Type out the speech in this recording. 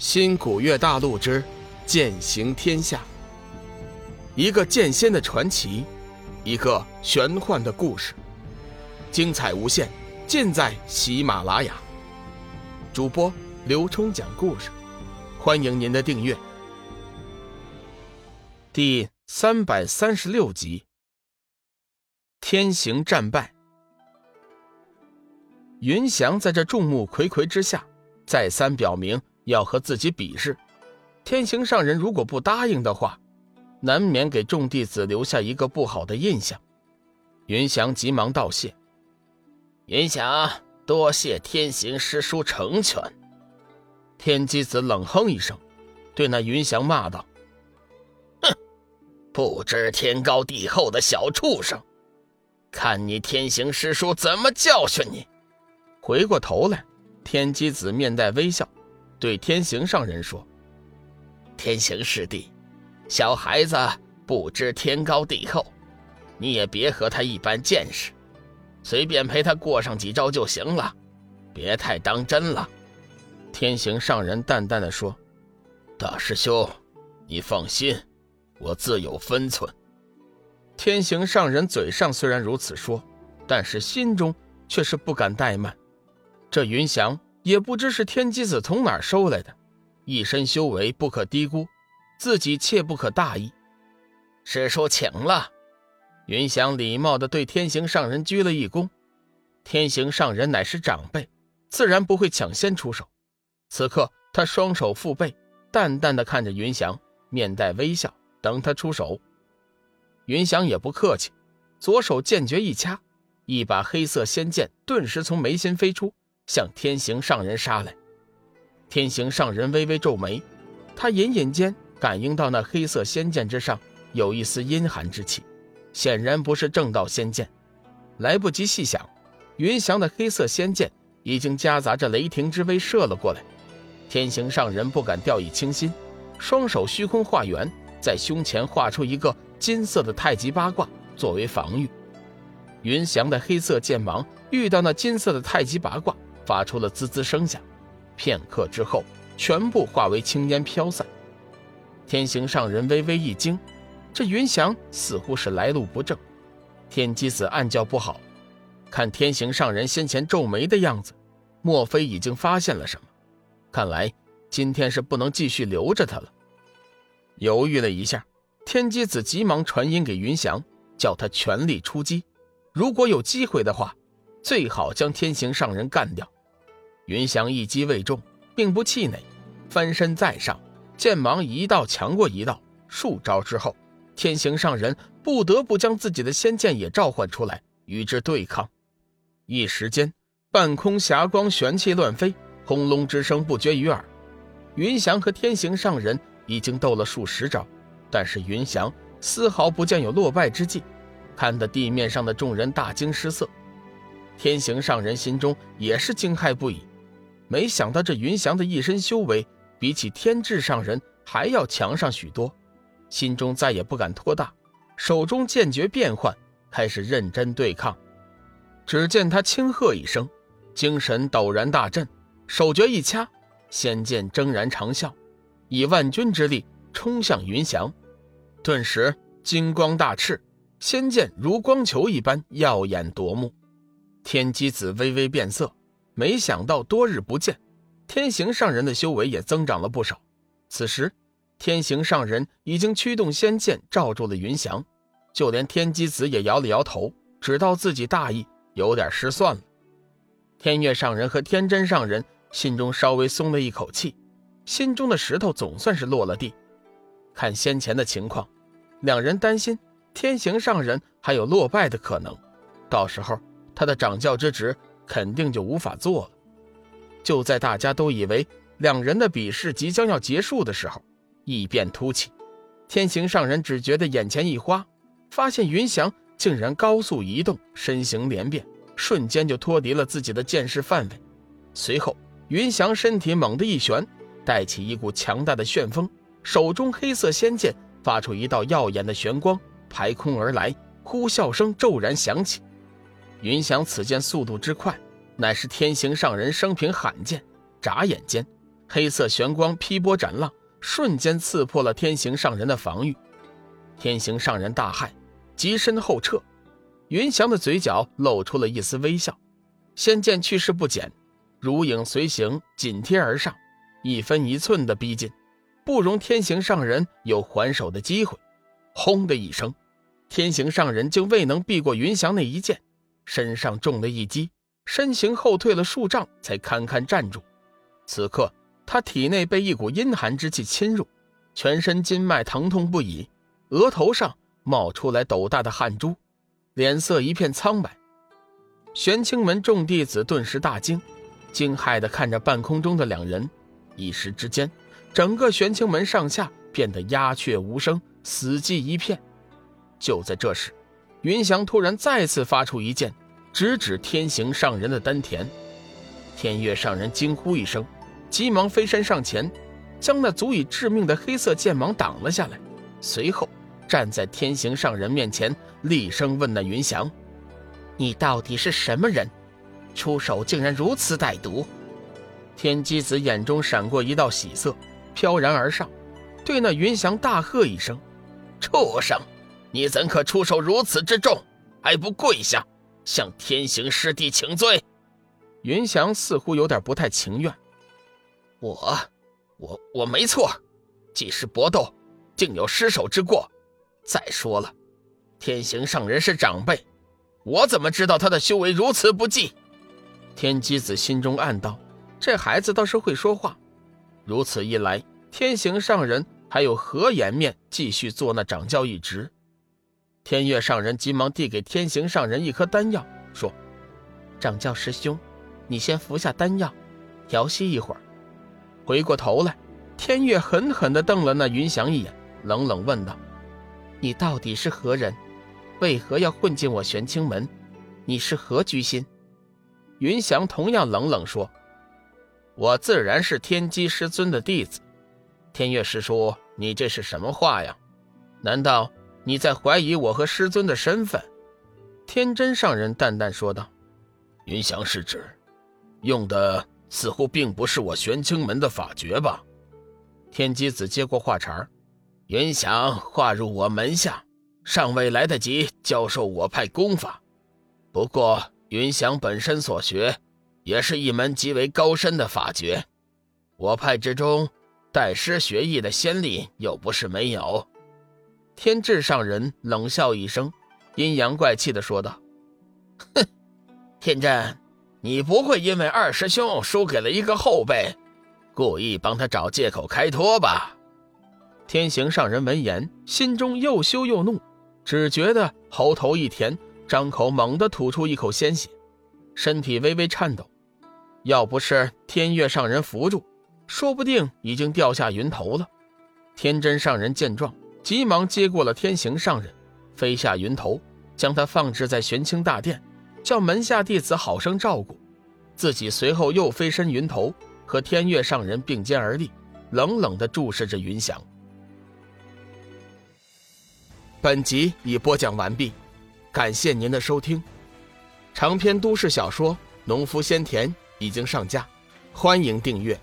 新古月大陆之剑行天下，一个剑仙的传奇，一个玄幻的故事，精彩无限，尽在喜马拉雅。主播刘冲讲故事，欢迎您的订阅。第三百三十六集，天行战败，云翔在这众目睽睽之下，再三表明。要和自己比试，天行上人如果不答应的话，难免给众弟子留下一个不好的印象。云翔急忙道谢：“云翔，多谢天行师叔成全。”天机子冷哼一声，对那云翔骂道：“哼，不知天高地厚的小畜生，看你天行师叔怎么教训你！”回过头来，天机子面带微笑。对天行上人说：“天行师弟，小孩子不知天高地厚，你也别和他一般见识，随便陪他过上几招就行了，别太当真了。”天行上人淡淡的说：“大师兄，你放心，我自有分寸。”天行上人嘴上虽然如此说，但是心中却是不敢怠慢。这云翔。也不知是天机子从哪儿收来的，一身修为不可低估，自己切不可大意。师叔请了。云翔礼貌地对天行上人鞠了一躬。天行上人乃是长辈，自然不会抢先出手。此刻他双手负背，淡淡的看着云翔，面带微笑，等他出手。云翔也不客气，左手剑诀一掐，一把黑色仙剑顿时从眉心飞出。向天行上人杀来，天行上人微微皱眉，他隐隐间感应到那黑色仙剑之上有一丝阴寒之气，显然不是正道仙剑。来不及细想，云翔的黑色仙剑已经夹杂着雷霆之威射了过来。天行上人不敢掉以轻心，双手虚空化圆，在胸前画出一个金色的太极八卦作为防御。云翔的黑色剑芒遇到那金色的太极八卦。发出了滋滋声响，片刻之后，全部化为青烟飘散。天行上人微微一惊，这云翔似乎是来路不正。天机子暗叫不好，看天行上人先前皱眉的样子，莫非已经发现了什么？看来今天是不能继续留着他了。犹豫了一下，天机子急忙传音给云翔，叫他全力出击。如果有机会的话，最好将天行上人干掉。云翔一击未中，并不气馁，翻身再上，剑芒一道强过一道。数招之后，天行上人不得不将自己的仙剑也召唤出来与之对抗。一时间，半空霞光玄气乱飞，轰隆之声不绝于耳。云翔和天行上人已经斗了数十招，但是云翔丝毫不见有落败之际，看得地面上的众人大惊失色。天行上人心中也是惊骇不已，没想到这云翔的一身修为比起天智上人还要强上许多，心中再也不敢托大，手中剑诀变换，开始认真对抗。只见他轻喝一声，精神陡然大振，手诀一掐，仙剑铮然长啸，以万钧之力冲向云翔，顿时金光大炽，仙剑如光球一般耀眼夺目。天机子微微变色，没想到多日不见，天行上人的修为也增长了不少。此时，天行上人已经驱动仙剑罩住了云翔，就连天机子也摇了摇头，知道自己大意，有点失算了。天月上人和天真上人心中稍微松了一口气，心中的石头总算是落了地。看先前的情况，两人担心天行上人还有落败的可能，到时候。他的掌教之职肯定就无法做了。就在大家都以为两人的比试即将要结束的时候，异变突起。天行上人只觉得眼前一花，发现云翔竟然高速移动，身形连变，瞬间就脱离了自己的见识范围。随后，云翔身体猛地一旋，带起一股强大的旋风，手中黑色仙剑发出一道耀眼的玄光，排空而来，呼啸声骤然响起。云翔此剑速度之快，乃是天行上人生平罕见。眨眼间，黑色玄光劈波斩浪，瞬间刺破了天行上人的防御。天行上人大骇，急身后撤。云翔的嘴角露出了一丝微笑，仙剑去势不减，如影随形，紧贴而上，一分一寸的逼近，不容天行上人有还手的机会。轰的一声，天行上人竟未能避过云翔那一剑，身上中了一击，身形后退了数丈，才堪堪站住。此刻，他体内被一股阴寒之气侵入，全身筋脉疼痛不已，额头上冒出来斗大的汗珠。脸色一片苍白，玄清门众弟子顿时大惊，惊骇地看着半空中的两人。一时之间，整个玄清门上下变得鸦雀无声，死寂一片。就在这时，云翔突然再次发出一剑，直指天行上人的丹田。天月上人惊呼一声，急忙飞身上前，将那足以致命的黑色剑芒挡了下来，随后。站在天行上人面前，厉声问那云翔：“你到底是什么人？出手竟然如此歹毒！”天机子眼中闪过一道喜色，飘然而上，对那云翔大喝一声：“畜生！你怎可出手如此之重？还不跪下，向天行师弟请罪！”云翔似乎有点不太情愿：“我，我，我没错，既是搏斗，竟有失手之过。”再说了，天行上人是长辈，我怎么知道他的修为如此不济？天机子心中暗道：这孩子倒是会说话。如此一来，天行上人还有何颜面继续做那掌教一职？天月上人急忙递给天行上人一颗丹药，说：“掌教师兄，你先服下丹药，调息一会儿。”回过头来，天月狠狠地瞪了那云翔一眼，冷冷问道。你到底是何人？为何要混进我玄清门？你是何居心？云翔同样冷冷说：“我自然是天机师尊的弟子。”天月师叔，你这是什么话呀？难道你在怀疑我和师尊的身份？天真上人淡淡说道：“云翔师侄，用的似乎并不是我玄清门的法诀吧？”天机子接过话茬儿。云翔划入我门下，尚未来得及教授我派功法。不过，云翔本身所学，也是一门极为高深的法诀。我派之中，带师学艺的先例又不是没有。天智上人冷笑一声，阴阳怪气的说道：“哼，天真，你不会因为二师兄输给了一个后辈，故意帮他找借口开脱吧？”天行上人闻言，心中又羞又怒，只觉得喉头一甜，张口猛地吐出一口鲜血，身体微微颤抖。要不是天月上人扶住，说不定已经掉下云头了。天真上人见状，急忙接过了天行上人，飞下云头，将他放置在玄清大殿，叫门下弟子好生照顾。自己随后又飞身云头，和天月上人并肩而立，冷冷地注视着云翔。本集已播讲完毕，感谢您的收听。长篇都市小说《农夫先田》已经上架，欢迎订阅。